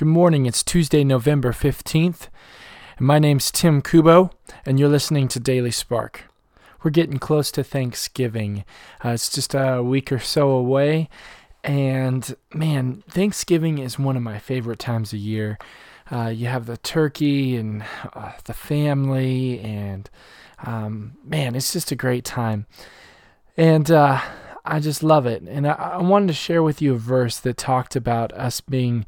Good morning. It's Tuesday, November 15th. And my name's Tim Kubow, and you're listening to Daily Spark. We're getting close to Thanksgiving. Uh, it's just a week or so away. And man, Thanksgiving is one of my favorite times of year. Uh, you have the turkey and uh, the family, and um, man, it's just a great time. And uh, I just love it. And I, I wanted to share with you a verse that talked about us being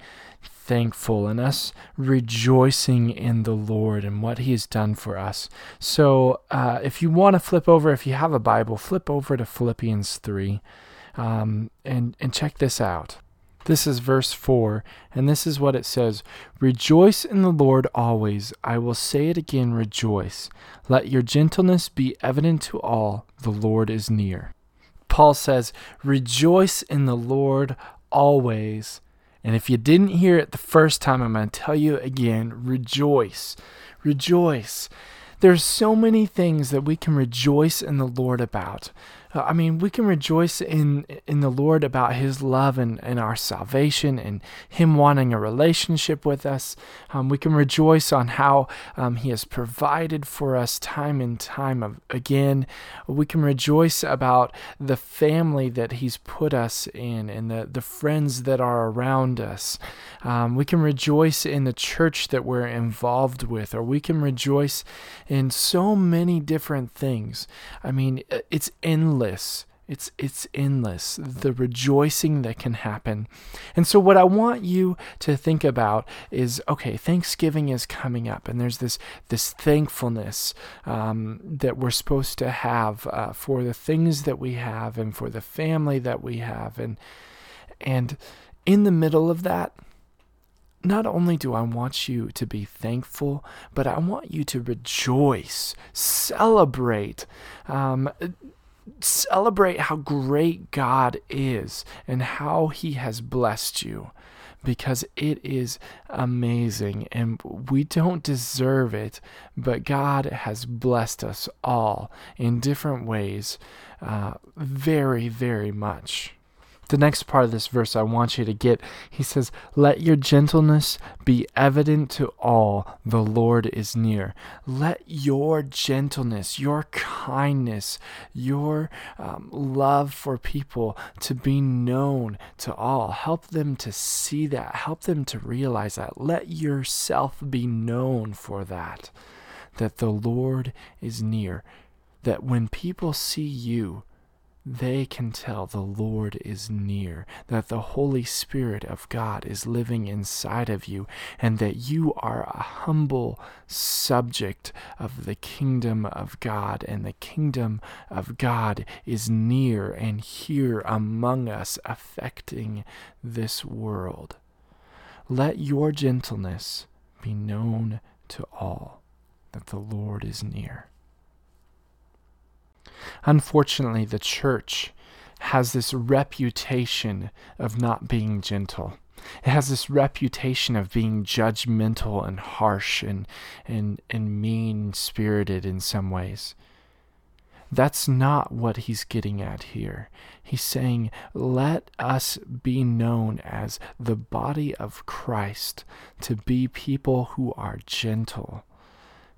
thankful and us rejoicing in the Lord and what He has done for us. So, uh, if you want to flip over, if you have a Bible, flip over to Philippians 3 um, and, and check this out. This is verse 4, and this is what it says Rejoice in the Lord always. I will say it again, rejoice. Let your gentleness be evident to all. The Lord is near. Paul says, Rejoice in the Lord always. And if you didn't hear it the first time, I'm going to tell you again rejoice. Rejoice. There's so many things that we can rejoice in the Lord about. I mean, we can rejoice in in the Lord about His love and, and our salvation and Him wanting a relationship with us. Um, we can rejoice on how um, He has provided for us time and time of, again. We can rejoice about the family that He's put us in and the, the friends that are around us. Um, we can rejoice in the church that we're involved with, or we can rejoice in so many different things. I mean, it's endless endless. It's it's endless the rejoicing that can happen. And so what I want you to think about is okay, Thanksgiving is coming up and there's this this thankfulness um, that we're supposed to have uh, for the things that we have and for the family that we have and and in the middle of that not only do I want you to be thankful, but I want you to rejoice, celebrate. Um, celebrate how great God is and how He has blessed you because it is amazing and we don't deserve it, but God has blessed us all in different ways uh, very, very much the next part of this verse I want you to get. He says, Let your gentleness be evident to all, the Lord is near. Let your gentleness, your kindness, your um, love for people to be known to all. Help them to see that. Help them to realize that. Let yourself be known for that, that the Lord is near. That when people see you, they can tell the Lord is near, that the Holy Spirit of God is living inside of you, and that you are a humble subject of the kingdom of God, and the kingdom of God is near and here among us, affecting this world. Let your gentleness be known to all, that the Lord is near. Unfortunately, the church has this reputation of not being gentle. It has this reputation of being judgmental and harsh and, and, and mean spirited in some ways. That's not what he's getting at here. He's saying, let us be known as the body of Christ, to be people who are gentle,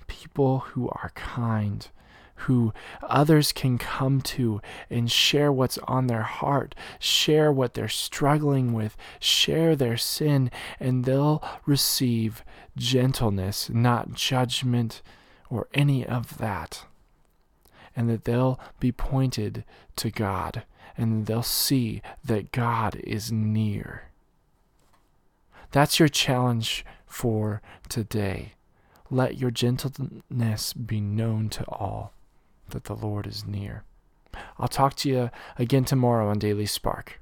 people who are kind, who others can come to and share what's on their heart, share what they're struggling with, share their sin, and they'll receive gentleness, not judgment or any of that. And that they'll be pointed to God and they'll see that God is near. That's your challenge for today. Let your gentleness be known to all that the Lord is near. I'll talk to you again tomorrow on Daily Spark.